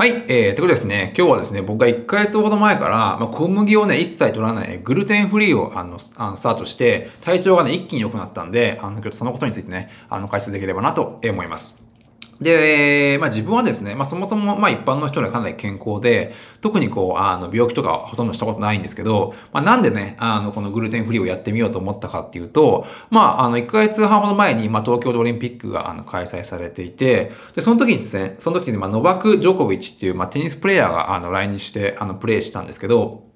はい、えー、ということですね、今日はですね、僕が1ヶ月ほど前から、まあ、小麦をね、一切取らないグルテンフリーをあのあのスタートして、体調がね、一気に良くなったんで、あの、そのことについてね、あの、解説できればなと思います。で、まあ自分はですね、まあそもそもまあ一般の人にはかなり健康で、特にこう、あの、病気とかほとんどしたことないんですけど、まあなんでね、あの、このグルテンフリーをやってみようと思ったかっていうと、まああの、1ヶ月半ほど前に、まあ東京でオリンピックがあの開催されていて、で、その時にですね、その時にまあノバク・ジョコビッチっていう、まあテニスプレイヤーがあの来日して、あの、プレイしたんですけど、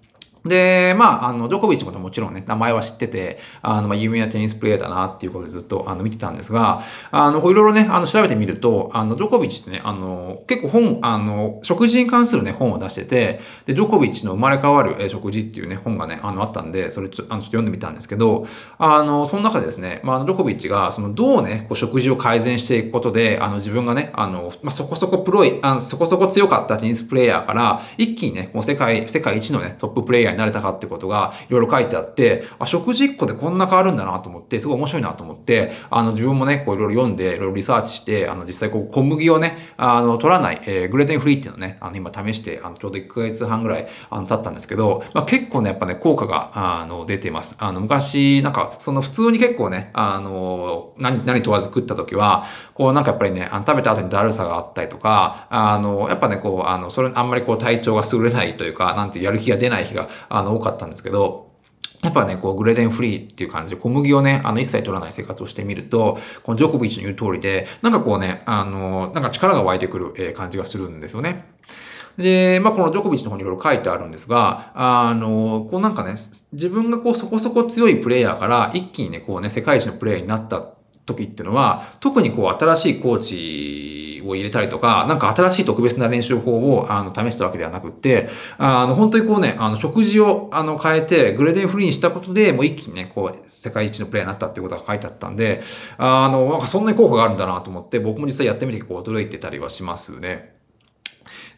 で、まあ、あの、ジョコビッチももちろんね、名前は知ってて、あの、まあ、有名なテニスプレイヤーだなっていうことでずっと、あの、見てたんですが、あの、いろいろね、あの、調べてみると、あの、ジョコビッチってね、あの、結構本、あの、食事に関するね、本を出してて、で、ジョコビッチの生まれ変わる、食事っていうね、本がね、あの、あったんで、それちょ、あの、ちょっと読んでみたんですけど、あの、その中でですね、まあ、ジョコビッチが、その、どうね、こう、食事を改善していくことで、あの、自分がね、あの、まあ、そこそこプロい、あの、そこそこ強かったテニスプレイヤーから、一気にね、もう世界、世界一のね、トッププレイヤーになれたかってことが、いろいろ書いてあって、あ、食事1個でこんな変わるんだなと思って、すごい面白いなと思って、あの、自分もね、こういろいろ読んで、いろいろリサーチして、あの、実際こう小麦をね、あの、取らない、えー、グレテンフリーっていうのね、あの、今試して、あの、ちょうど1ヶ月半ぐらい、あの、経ったんですけど、まあ、結構ね、やっぱね、効果が、あの、出ています。あの、昔、なんか、その普通に結構ね、あの、何、何問わず食った時は、こうなんかやっぱりね、あの食べた後にだるさがあったりとか、あの、やっぱね、こう、あの、それ、あんまりこう体調が優れないというか、なんてやる気が出ない日が、あの、多かったんですけど、やっぱね、こう、グレデンフリーっていう感じで、小麦をね、あの、一切取らない生活をしてみると、このジョコビッチの言う通りで、なんかこうね、あの、なんか力が湧いてくる、え感じがするんですよね。で、まあ、このジョコビッチの方にいろいろ書いてあるんですが、あの、こうなんかね、自分がこうそこそこ強いプレイヤーから一気にね、こうね、世界一のプレイヤーになった時っていうのは、特にこう新しいコーチを入れたりとか、なんか新しい特別な練習法をあの試したわけではなくって、あの本当にこうね、あの食事をあの変えてグレデンフリーにしたことでもう一気にね、こう世界一のプレイヤーになったっていうことが書いてあったんで、あの、なんかそんなに効果があるんだなと思って僕も実際やってみて結構驚いてたりはしますね。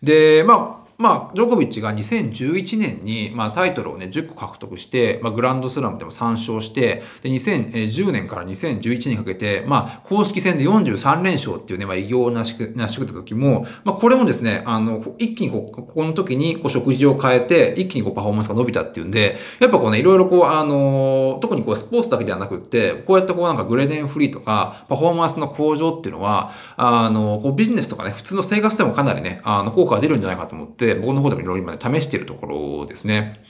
で、まあ、まあ、ジョコビッチが2011年に、まあ、タイトルをね、10個獲得して、まあ、グランドスラムでも3勝して、で、2010年から2011年にかけて、まあ、公式戦で43連勝っていうね、まあ、偉業を成し成し遂げた時も、まあ、これもですね、あの、一気にこう、ここの時に、こう、食事を変えて、一気にこう、パフォーマンスが伸びたっていうんで、やっぱこうね、いろいろこう、あの、特にこう、スポーツだけではなくって、こうやってこう、なんかグレデンフリーとか、パフォーマンスの向上っていうのは、あの、こう、ビジネスとかね、普通の生活でもかなりね、あの、効果が出るんじゃないかと思って、僕の方でもいろいろ今ね、試してるところですね。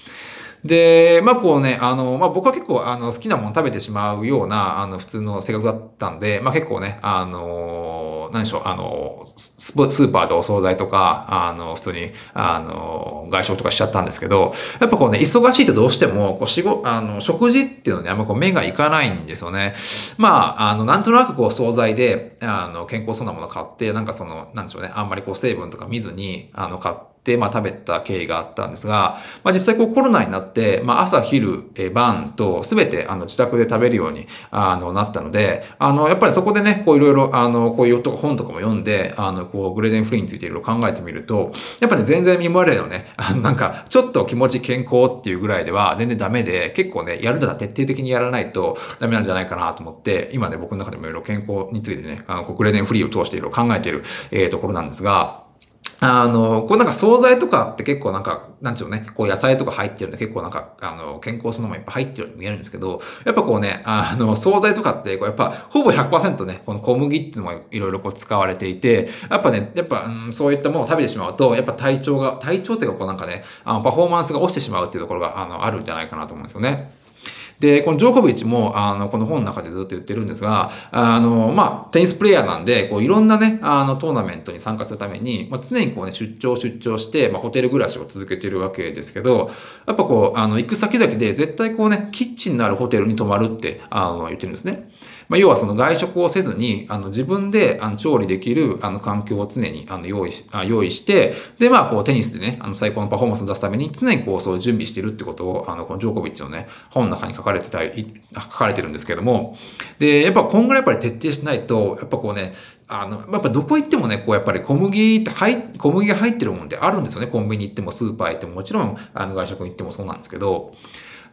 で、まあこうね、あの、まあ僕は結構あの好きなもの食べてしまうような、あの普通の性格だったんで、まあ結構ね、あの、何でしょう、あの、スーパーでお惣菜とか、あの、普通に、あの、外食とかしちゃったんですけど、やっぱこうね、忙しいとどうしても、こう仕事、あの、食事っていうのにあんまこう目がいかないんですよね。まあ、あの、なんとなくこう惣菜で、あの、健康そうなもの買って、なんかその、なんでしょうね、あんまりこう成分とか見ずに、あの、買って、、まあ、食べた経緯があったんですが、まあ、実際こうコロナになって、まあ、朝、昼、え晩とすべてあの自宅で食べるようにあのなったので、あの、やっぱりそこでね、こういろいろ、あの、こういう本とかも読んで、あの、こう、グレデンフリーについていろいろ考えてみると、やっぱり、ね、全然今までのね、あの、なんか、ちょっと気持ち健康っていうぐらいでは全然ダメで、結構ね、やるなら徹底的にやらないとダメなんじゃないかなと思って、今ね、僕の中でもいろいろ健康についてね、あの、グレデンフリーを通していろいろ考えている、えー、ところなんですが、あの、こうなんか惣菜とかって結構なんか、なんでしょうね、こう野菜とか入ってるんで結構なんか、あの、健康そのもいっぱい入ってるように見えるんですけど、やっぱこうね、あの、惣菜とかって、こうやっぱほぼ100%ね、この小麦っていうのもいろいろこう使われていて、やっぱね、やっぱ、うん、そういったものを食べてしまうと、やっぱ体調が、体調っていうかこうなんかね、あの、パフォーマンスが落ちてしまうっていうところが、あの、あるんじゃないかなと思うんですよね。で、このジョーコビッチも、あの、この本の中でずっと言ってるんですが、あの、まあ、テニスプレイヤーなんで、こう、いろんなね、あの、トーナメントに参加するために、まあ、常にこうね、出張出張して、まあ、ホテル暮らしを続けてるわけですけど、やっぱこう、あの、行く先々で絶対こうね、キッチンのあるホテルに泊まるって、あの、言ってるんですね。まあ、要はその外食をせずに、あの、自分で、あの、調理できる、あの、環境を常に、あの、用意し、あ用意して、で、まあ、こう、テニスでね、あの、最高のパフォーマンスを出すために、常にこう、そう準備してるってことを、あの、このジョーコビッチのね、本の中に書かれてたり、書かれてるんですけども、で、やっぱ今後やっぱり徹底しないと、やっぱこうね、あの、やっぱどこ行ってもね、こうやっぱり小麦って入、小麦が入ってるもんってあるんですよね。コンビニ行ってもスーパー行っても、もちろん、あの、外食行ってもそうなんですけど、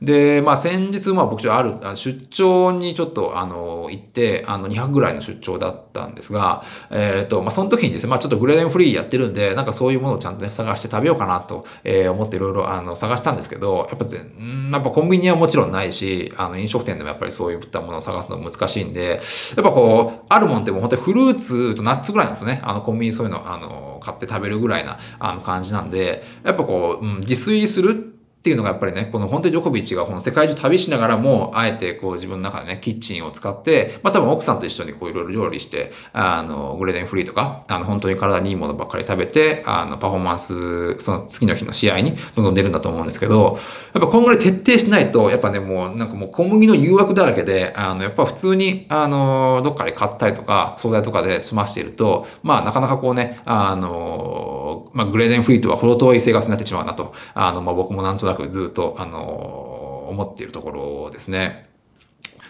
で、まあ先日、まあ僕ある、出張にちょっと、あの、行って、あの、200ぐらいの出張だったんですが、えっ、ー、と、まあその時にですね、まあちょっとグレーデンフリーやってるんで、なんかそういうものをちゃんとね、探して食べようかなと、えー、思っていろいろ、あの、探したんですけど、やっぱ、んやっぱコンビニはもちろんないし、あの、飲食店でもやっぱりそういったものを探すの難しいんで、やっぱこう、あるもんってもう本当にフルーツとナッツぐらいなんですよね。あの、コンビニそういうの、あの、買って食べるぐらいな、あの、感じなんで、やっぱこう、うん、自炊するっていうのがやっぱりね、この本当にジョコビッチがこの世界中旅しながらも、あえてこう自分の中でね、キッチンを使って、まあ多分奥さんと一緒にこういろいろ料理して、あの、グレーデンフリーとか、あの、本当に体にいいものばっかり食べて、あの、パフォーマンス、その次の日の試合に臨んでるんだと思うんですけど、やっぱ今後で徹底しないと、やっぱね、もうなんかもう小麦の誘惑だらけで、あの、やっぱ普通に、あの、どっかで買ったりとか、惣菜とかで済ましていると、まあなかなかこうね、あの、まあグレーデンフリーとは程遠い生活になってしまうなと、あの、まあ僕もなんとなくずっと、あの、の、思っているところですね。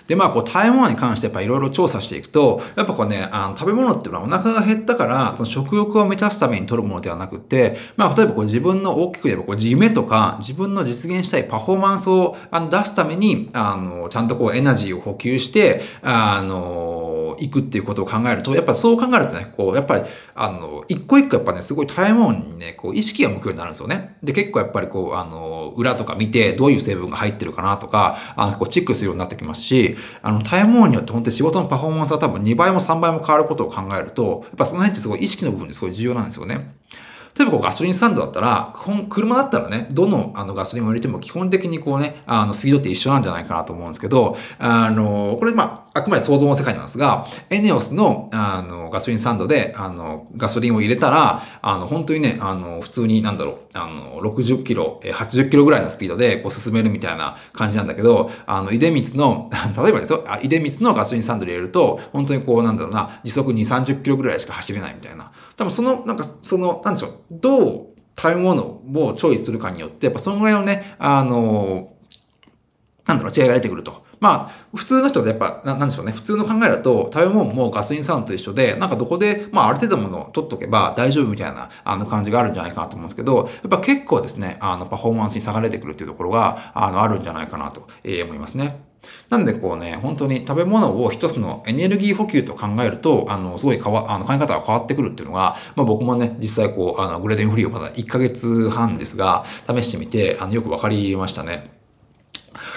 で、まあ、こう、食べ物に関してやっぱいろいろ調査していくと、やっぱこうね、あの、食べ物っていうのはお腹が減ったから、その食欲を満たすために取るものではなくて、まあ、例えばこう自分の大きく言えばこう夢とか、自分の実現したいパフォーマンスをあの出すために、あの、ちゃんとこうエナジーを補給して、あの、行くっていうことを考えると、やっぱそう考えるとね、こう、やっぱり、あの、一個一個やっぱね、すごい食べ物にね、こう、意識が向くようになるんですよね。で、結構やっぱりこう、あの、裏とか見て、どういう成分が入ってるかなとか、あの、こう、チェックするようになってきますし、あの、食べ物によって本当に仕事のパフォーマンスが多分2倍も3倍も変わることを考えると、やっぱその辺ってすごい意識の部分ですごい重要なんですよね。例えばこうガソリンスタンドだったら、車だったらね、どのあのガソリンを入れても基本的にこうね、あのスピードって一緒なんじゃないかなと思うんですけど、あの、これまあ、あくまで想像の世界なんですが、エネオスのあのガソリンスタンドであのガソリンを入れたら、あの、本当にね、あの、普通になんだろう、あの、60キロ、80キロぐらいのスピードでこう進めるみたいな感じなんだけど、あの、出光の、例えばですよ、出光のガソリンスタンドで入れると、本当にこうなんだろうな、時速2、30キロぐらいしか走れないみたいな。多分その、なんか、その、なんでしょう、どう食べ物をチョイスするかによって、やっぱそのぐらいのね、あの、なんだろう、違いが出てくると。まあ、普通の人でやっぱ、ななんでしょうね。普通の考えだと、食べ物もガソリンサウンドと一緒で、なんかどこで、まあ、ある程度のものを取っとけば大丈夫みたいな、あの、感じがあるんじゃないかなと思うんですけど、やっぱ結構ですね、あの、パフォーマンスに差が出てくるっていうところが、あの、あるんじゃないかなと、え、思いますね。なんでこうね、本当に食べ物を一つのエネルギー補給と考えると、あの、すごい変わ、あの、考え方が変わってくるっていうのが、まあ僕もね、実際こう、あの、グレーデンフリーをまだ1ヶ月半ですが、試してみて、あの、よくわかりましたね。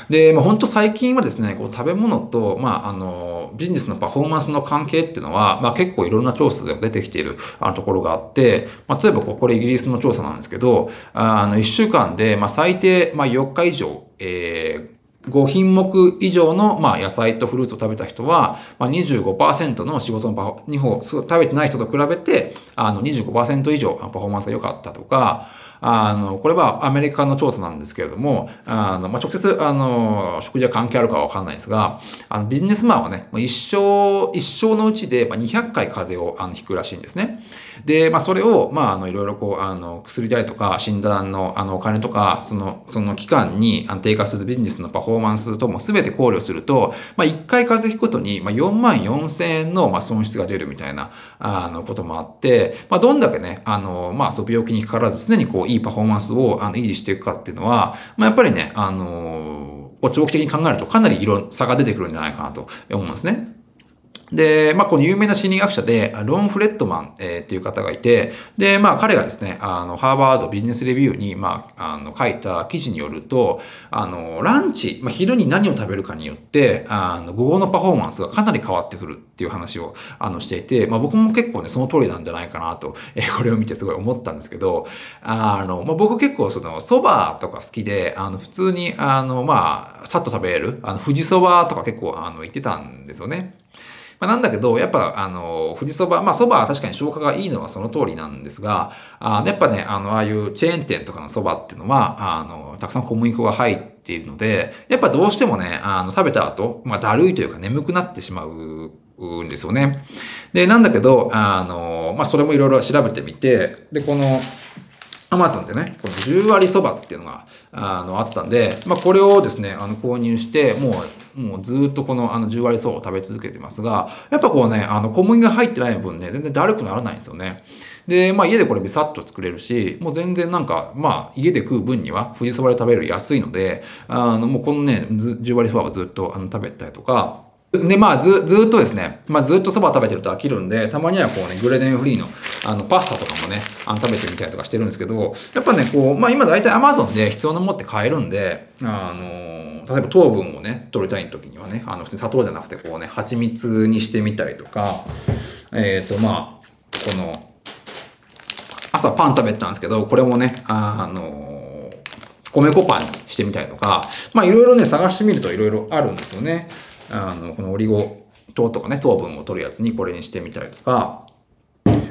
で、まあ、本当最近はですね、こう食べ物と、まあ、あの、ビジネスのパフォーマンスの関係っていうのは、まあ、結構いろんな調査で出てきているあのところがあって、まあ、例えばこれイギリスの調査なんですけど、あの、1週間で、まあ、最低、まあ、4日以上、えー5品目以上の、まあ、野菜とフルーツを食べた人は、まあ、25%の仕事のパフォー、2歩食べてない人と比べて、あの25%以上パフォーマンスが良かったとか、あの、これはアメリカの調査なんですけれども、あの、まあ、直接、あの、食事は関係あるかはわかんないですが、あの、ビジネスマンはね、一生、一生のうちで、まあ、200回風邪をあの引くらしいんですね。で、まあ、それを、まあ、あの、いろいろこう、あの、薬代とか、診断の、あの、お金とか、その、その期間にあの低下するビジネスのパフォーマンスとも全て考慮すると、まあ、1回風邪ひくことに、まあ、4万4千円の、ま、損失が出るみたいな、あの、こともあって、まあ、どんだけね、あの、まあ、そう、病気にかからず、常にこう、いいパフォーマンスを、あの、維持していくかっていうのは、まあ、やっぱりね、あの、長期的に考えるとかなり色差が出てくるんじゃないかなと思うんですね。で、まあ、この有名な心理学者で、ロン・フレットマン、えー、っていう方がいて、で、まあ、彼がですね、あの、ハーバードビジネスレビューに、まあ、あの、書いた記事によると、あの、ランチ、まあ、昼に何を食べるかによって、あの、午後のパフォーマンスがかなり変わってくるっていう話を、あの、していて、まあ、僕も結構ね、その通りなんじゃないかなと、えー、これを見てすごい思ったんですけど、あの、まあ、僕結構その、蕎麦とか好きで、あの、普通に、あの、まあ、さっと食べれる、あの、富士蕎麦とか結構、あの、言ってたんですよね。まあ、なんだけど、やっぱ、あの、富士そば、まあ、そばは確かに消化がいいのはその通りなんですが、あやっぱね、あの、ああいうチェーン店とかのそばっていうのは、あの、たくさん小麦粉が入っているので、やっぱどうしてもね、あの、食べた後、まあ、だるいというか眠くなってしまうんですよね。で、なんだけど、あの、まあ、それもいろいろ調べてみて、で、この、アマゾンでね、この10割そばっていうのが、あの、あったんで、まあ、これをですね、あの、購入して、もう、もうずっとこの、あの、10割そばを食べ続けてますが、やっぱこうね、あの、小麦が入ってない分ね、全然だるくならないんですよね。で、まあ、家でこれビサッと作れるし、もう全然なんか、まあ、家で食う分には、富士そばで食べる安いので、あの、もうこのね、10割そばをずっと、あの、食べたりとか、で、まあ、ず、ずっとですね、まあ、ずっとそば食べてると飽きるんで、たまにはこうね、グレデンフリーの、あの、パスタとかもね、あの、食べてみたりとかしてるんですけど、やっぱね、こう、まあ、今大体 Amazon で必要なものって買えるんで、あの、例えば糖分をね、取りたい時にはね、あの、普通に砂糖じゃなくて、こうね、蜂蜜にしてみたりとか、えっ、ー、と、まあ、この、朝パン食べてたんですけど、これもね、あの、米粉パンにしてみたりとか、まあいろいろね、探してみるといろいろあるんですよね。あの、このオリゴ糖とかね、糖分を取るやつにこれにしてみたりとか、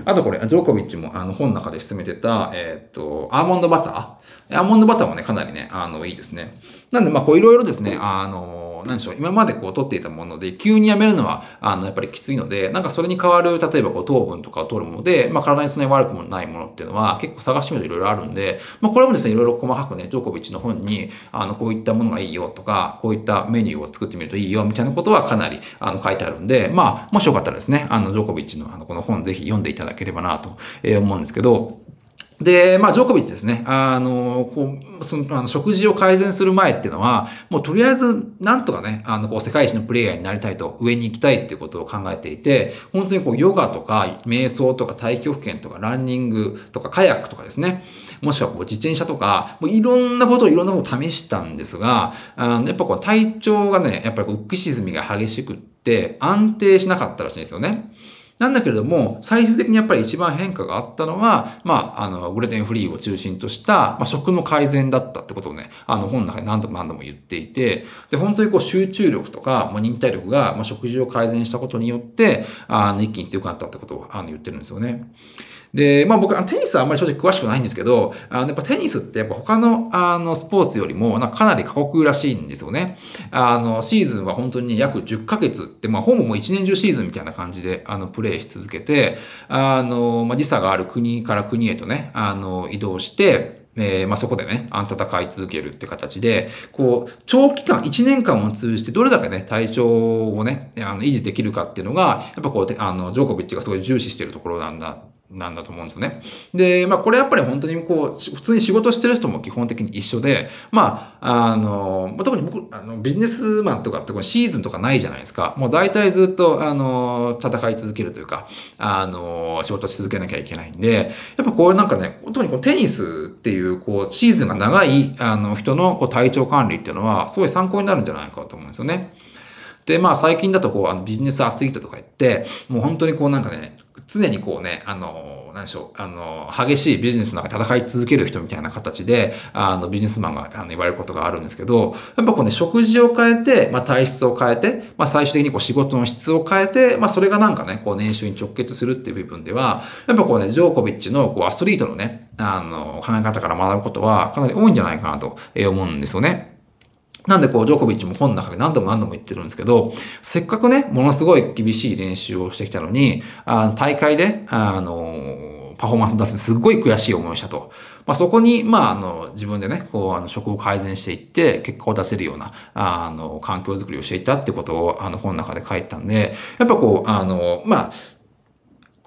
あとこれ、ジョコビッチもあの本の中で進めてた、えっ、ー、と、アーモンドバター？アーモンドバターもね、かなりね、あの、いいですね。なんで、まあ、こういろいろですね、あの、何でしょう、今までこう取っていたもので、急にやめるのは、あの、やっぱりきついので、なんかそれに代わる、例えばこう糖分とかを取るもので、まあ、体にそんなに悪くもないものっていうのは、結構探してみるといろいろあるんで、まあ、これもですね、いろいろ細かくね、ジョコビッチの本に、あの、こういったものがいいよとか、こういったメニューを作ってみるといいよ、みたいなことはかなり、あの、書いてあるんで、まあ、もしよかったらですね、あの、ジョコビッチのあの、この本ぜひ読んでいただければなと思うんですけど、で、まあ、ジョコビッチですね。あの、こう、その、あの、食事を改善する前っていうのは、もうとりあえず、なんとかね、あの、こう、世界一のプレイヤーになりたいと、上に行きたいっていうことを考えていて、本当にこう、ヨガとか、瞑想とか、太極拳とか、ランニングとか、カヤックとかですね。もしくはこう、自転車とか、もういろんなことをいろんなことを試したんですが、あの、やっぱこう、体調がね、やっぱりこう、浮き沈みが激しくって、安定しなかったらしいんですよね。なんだけれども、最終的にやっぱり一番変化があったのは、まあ、あの、グレテンフリーを中心とした、まあ、食の改善だったってことをね、あの、本の中で何度も何度も言っていて、で、本当にこう、集中力とか、まあ、忍耐力が、まあ、食事を改善したことによって、あの、一気に強くなったってことを、あの、言ってるんですよね。で、まあ僕、テニスはあんまり正直詳しくないんですけど、あのやっぱテニスってやっぱ他のあのスポーツよりもなかかなり過酷らしいんですよね。あの、シーズンは本当に約10ヶ月って、まあほぼもう1年中シーズンみたいな感じであのプレイし続けて、あの、まあ時差がある国から国へとね、あの、移動して、えー、まあ、そこでね、戦い続けるって形で、こう、長期間、1年間を通じてどれだけね、体調をね、あの、維持できるかっていうのが、やっぱこう、あの、ジョーコビッチがすごい重視してるところなんだなんだと思うんですよね。で、まあこれやっぱり本当にこう、普通に仕事してる人も基本的に一緒で、まあ、あの、特に僕、あのビジネスマンとかってこのシーズンとかないじゃないですか。もう大体ずっと、あの、戦い続けるというか、あの、仕事し続けなきゃいけないんで、やっぱこうなんかね、特にこうテニスっていう、こう、シーズンが長い、あの、人のこう体調管理っていうのは、すごい参考になるんじゃないかと思うんですよね。で、まあ最近だとこう、あのビジネスアスリートとか言って、もう本当にこうなんかね、常にこうね、あの、何でしょう、あの、激しいビジネスの中で戦い続ける人みたいな形で、あの、ビジネスマンがあの言われることがあるんですけど、やっぱこうね、食事を変えて、まあ、体質を変えて、まあ、最終的にこう仕事の質を変えて、まあ、それがなんかね、こう年収に直結するっていう部分では、やっぱこうね、ジョーコビッチのこうアスリートのね、あの、考え方から学ぶことはかなり多いんじゃないかなと思うんですよね。なんでこう、ジョコビッチも本の中で何度も何度も言ってるんですけど、せっかくね、ものすごい厳しい練習をしてきたのに、あの大会で、あの、パフォーマンス出すすっごい悔しい思いをしたと。まあ、そこに、まあ、あの、自分でね、こう、あの、職を改善していって、結果を出せるような、あの、環境づくりをしていったってことを、あの、本の中で書いたんで、やっぱこう、あの、まあ、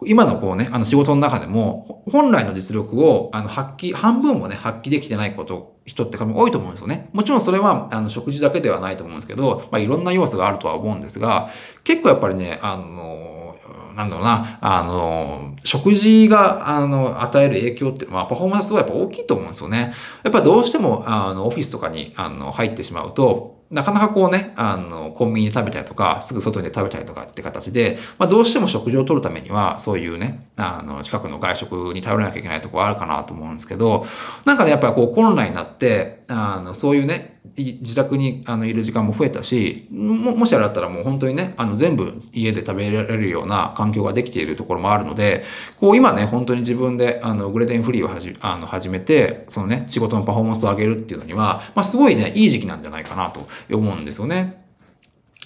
今のこうね、あの仕事の中でも、本来の実力をあの発揮、半分もね、発揮できてないこと、人って多いと思うんですよね。もちろんそれは、あの、食事だけではないと思うんですけど、まあ、いろんな要素があるとは思うんですが、結構やっぱりね、あの、なんだろうな、あの、食事が、あの、与える影響って、まあ、パフォーマンスはやっぱ大きいと思うんですよね。やっぱどうしても、あの、オフィスとかに、あの、入ってしまうと、なかなかこうね、あの、コンビニで食べたりとか、すぐ外で食べたりとかって形で、まあどうしても食事を取るためには、そういうね、あの、近くの外食に頼らなきゃいけないところあるかなと思うんですけど、なんかね、やっぱりこうコロナになって、あの、そういうね、自宅にあのいる時間も増えたし、も、もしあれだったらもう本当にね、あの全部家で食べられるような環境ができているところもあるので、こう今ね、本当に自分であのグレデンフリーをはじあの始めて、そのね、仕事のパフォーマンスを上げるっていうのには、まあすごいね、いい時期なんじゃないかなと思うんですよね。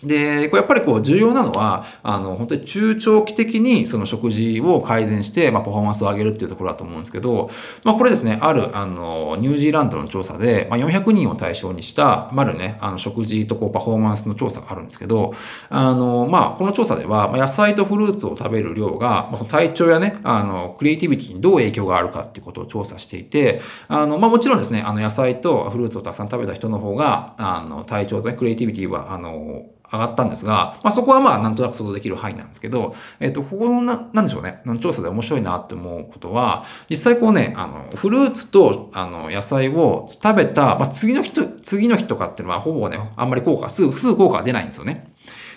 で、これやっぱりこう重要なのは、あの、本当に中長期的にその食事を改善して、まあ、パフォーマンスを上げるっていうところだと思うんですけど、まあ、これですね、ある、あの、ニュージーランドの調査で、まあ、400人を対象にした、まるね、あの、食事とこうパフォーマンスの調査があるんですけど、あの、まあ、この調査では、まあ野菜とフルーツを食べる量が、まあ、その体調やね、あの、クリエイティビティにどう影響があるかっていうことを調査していて、あの、まあ、もちろんですね、あの、野菜とフルーツをたくさん食べた人の方が、あの、体調とね、クリエイティビティは、あの、上がったんですが、まあ、そこはまあなんとなく想像できる範囲なんですけど、えっ、ー、と、ここのな、なんでしょうね、調査で面白いなって思うことは、実際こうね、あの、フルーツと、あの、野菜を食べた、まあ、次の日と、次の日とかっていうのはほぼね、あんまり効果、すぐ、すぐ効果は出ないんですよね。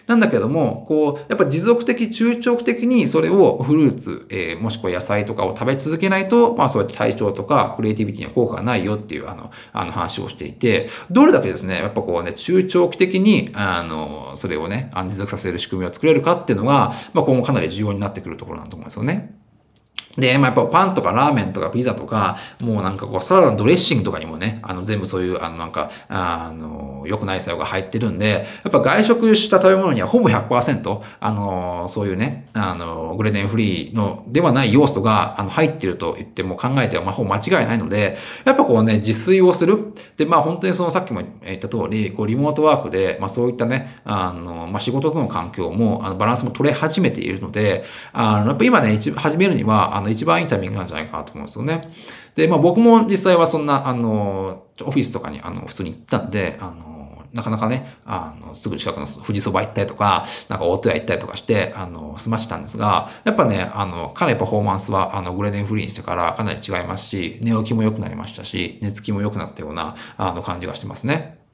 なんだけども、こう、やっぱ持続的、中長期的にそれをフルーツ、えー、もしくは野菜とかを食べ続けないと、まあそうやって体調とかクリエイティビティには効果がないよっていうあの、あの話をしていて、どれだけですね、やっぱこうね、中長期的に、あの、それをね、持続させる仕組みを作れるかっていうのが、まあ今後かなり重要になってくるところなんだと思うんですよね。で、まあ、やっぱパンとかラーメンとかピザとか、もうなんかこうサラダのドレッシングとかにもね、あの全部そういう、あのなんか、あの、良くない作用が入ってるんで、やっぱ外食した食べ物にはほぼ100%、あの、そういうね、あの、グレテンフリーのではない要素が、あの、入ってると言っても考えては、まあ、ほぼ間違いないので、やっぱこうね、自炊をする。で、まあ本当にそのさっきも言った通り、こうリモートワークで、まあそういったね、あの、まあ仕事との環境も、あのバランスも取れ始めているので、あの、やっぱ今ね、一始めるには、あのの、一番いいタイミングなんじゃないかなと思うんですよね。で、まあ僕も実際はそんな、あの、オフィスとかにあの普通に行ったんで、あの、なかなかね、あの、すぐ近くの富士そば行ったりとか、なんか大戸屋行ったりとかして、あの、済ましたんですが、やっぱね、あの、かなりパフォーマンスは、あの、グレネンフリーにしてからかなり違いますし、寝起きも良くなりましたし、寝つきも良くなったような、あの、感じがしてますね。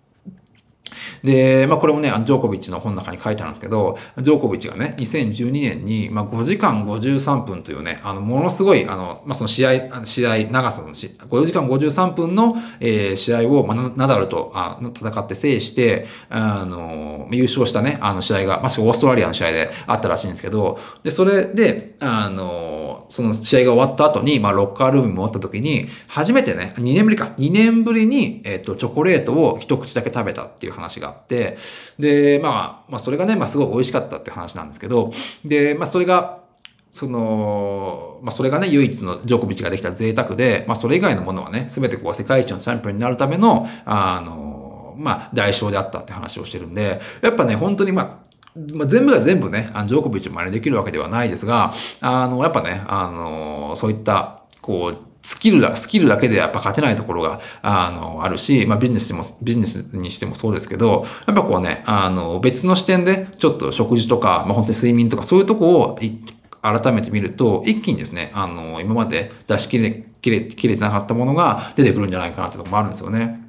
で、まあこれもね、ジョーコビッチの本の中に書いてあるんですけど、ジョーコビッチがね、2012年に、まあ5時間53分というね、あの、ものすごい、あの、まあその試合、試合、長さのし、5時間53分の、えー、試合を、まあ、ナダルとあ戦って制して、あの、優勝したね、あの試合が、まあ、オーストラリアの試合であったらしいんですけど、で、それで、あの、その試合が終わった後に、まあ、ロッカールームに戻った時に、初めてね、2年ぶりか、2年ぶりに、えっ、と、チョコレートを一口だけ食べたっていう話があって、で、まあ、まあ、それがね、まあ、すごい美味しかったって話なんですけど、で、まあ、それが、その、まあ、それがね、唯一のジョコビッチができた贅沢で、まあ、それ以外のものはね、すべてこう、世界一のチャンピオンになるための、あの、まあ、代償であったって話をしてるんで、やっぱね、本当にまあ、まあ、全部が全部ね、あのジョーコビッチも真似できるわけではないですが、あの、やっぱね、あの、そういった、こう、スキルだ、スキルだけでやっぱ勝てないところが、あの、あるし、まあビジネスでも、ビジネスにしてもそうですけど、やっぱこうね、あの、別の視点で、ちょっと食事とか、まあ本当に睡眠とか、そういうとこを改めて見ると、一気にですね、あの、今まで出し切れ、切れ、切れてなかったものが出てくるんじゃないかなってとこもあるんですよね。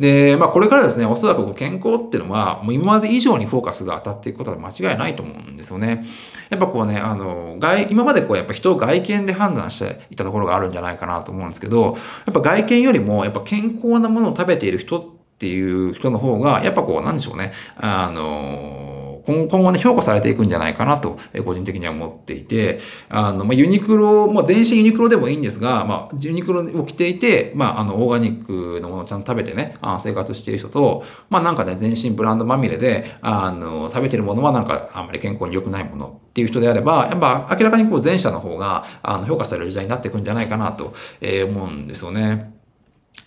で、まあこれからですね、おそらく健康っていうのは、もう今まで以上にフォーカスが当たっていくことは間違いないと思うんですよね。やっぱこうね、あの、外、今までこうやっぱ人を外見で判断していたところがあるんじゃないかなと思うんですけど、やっぱ外見よりも、やっぱ健康なものを食べている人っていう人の方が、やっぱこう、なんでしょうね、あの、今後ね、評価されていくんじゃないかなと、個人的には思っていて、あの、まあ、ユニクロ、まあ、全身ユニクロでもいいんですが、まあ、ユニクロを着ていて、まあ、あの、オーガニックのものをちゃんと食べてね、あ生活している人と、まあ、なんかね、全身ブランドまみれで、あの、食べてるものはなんか、あんまり健康に良くないものっていう人であれば、やっぱ明らかにこう前者の方が、あの、評価される時代になっていくんじゃないかなと、え、思うんですよね。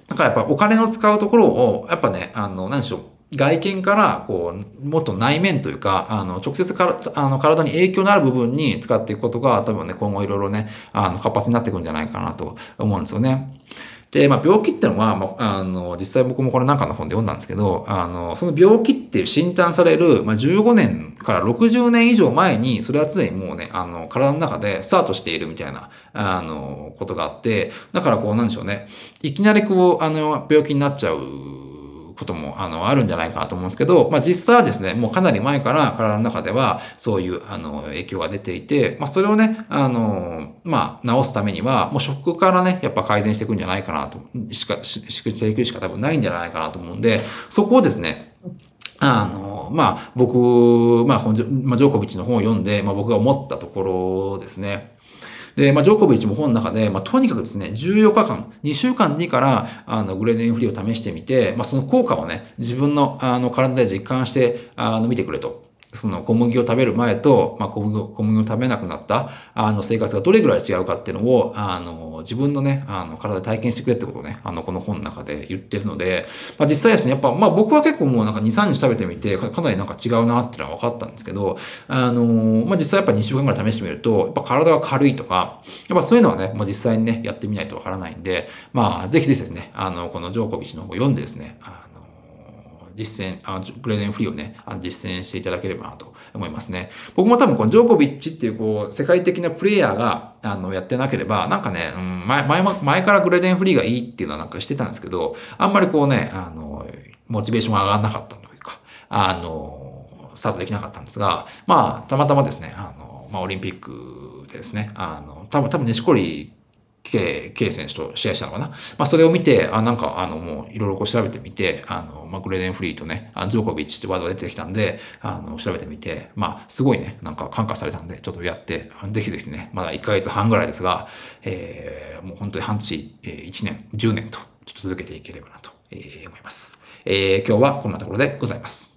だからやっぱお金の使うところを、やっぱね、あの、何でしょう、外見から、こう、もっと内面というか、あの、直接からあの体に影響のある部分に使っていくことが、多分ね、今後いろいろね、あの、活発になっていくんじゃないかなと思うんですよね。で、まあ、病気ってのは、まあ、あの、実際僕もこれなんかの本で読んだんですけど、あの、その病気っていう診断される、まあ、15年から60年以上前に、それは常にもうね、あの、体の中でスタートしているみたいな、あの、ことがあって、だからこう、なんでしょうね。いきなりこう、あの、病気になっちゃうことも、あの、あるんじゃないかなと思うんですけど、まあ実際はですね、もうかなり前から体の中ではそういう、あの、影響が出ていて、まあそれをね、あの、まあ治すためには、もう食からね、やっぱ改善していくんじゃないかなと、しか、し、しくしていくしか多分ないんじゃないかなと思うんで、そこをですね、あの、まあ、僕、まあ、ジョコビッチの本を読んで、まあ、僕が思ったところですね。で、まあ、ジョコビッチも本の中で、まあ、とにかくですね、14日間、2週間でいいから、あの、グレーデンフリーを試してみて、まあ、その効果をね、自分の、あの、体で実感して、あの、見てくれと。その小麦を食べる前と、まあ、小麦を小麦を食べなくなったあの生活がどれぐらい違うかっていうのをあの自分のねあの体で体験してくれってことをねあのこの本の中で言ってるので、まあ、実際ですねやっぱ、まあ、僕は結構もうなんか23日食べてみてかなりなんか違うなっていうのは分かったんですけどあの、まあ、実際やっぱ2週間ぐらい試してみるとやっぱ体が軽いとかやっぱそういうのはね、まあ、実際にねやってみないと分からないんでまあぜひぜひですねあのこのジョーコビッチの方を読んでですね実践、あグレーデンフリーをね、あ実践していただければなと思いますね。僕も多分このジョーコビッチっていうこう、世界的なプレイヤーが、あの、やってなければ、なんかね、うん、前、前、前からグレーデンフリーがいいっていうのはなんかしてたんですけど、あんまりこうね、あの、モチベーションが上がらなかったというか、あの、スタートできなかったんですが、まあ、たまたまですね、あの、まあ、オリンピックでですね、あの、多分、多分、錦織 K, K 選手と試合したのかな。まあ、それを見て、あ、なんか、あの、もう、いろいろこう調べてみて、あの、まあ、グレーデンフリーとね、あジョーコビッチってワードが出てきたんで、あの、調べてみて、まあ、すごいね、なんか感化されたんで、ちょっとやって、ぜひですね、まだ1ヶ月半ぐらいですが、えー、もう本当に半年、えー、1年、10年と、ちょっと続けていければなと、えー、思います。えー、今日はこんなところでございます。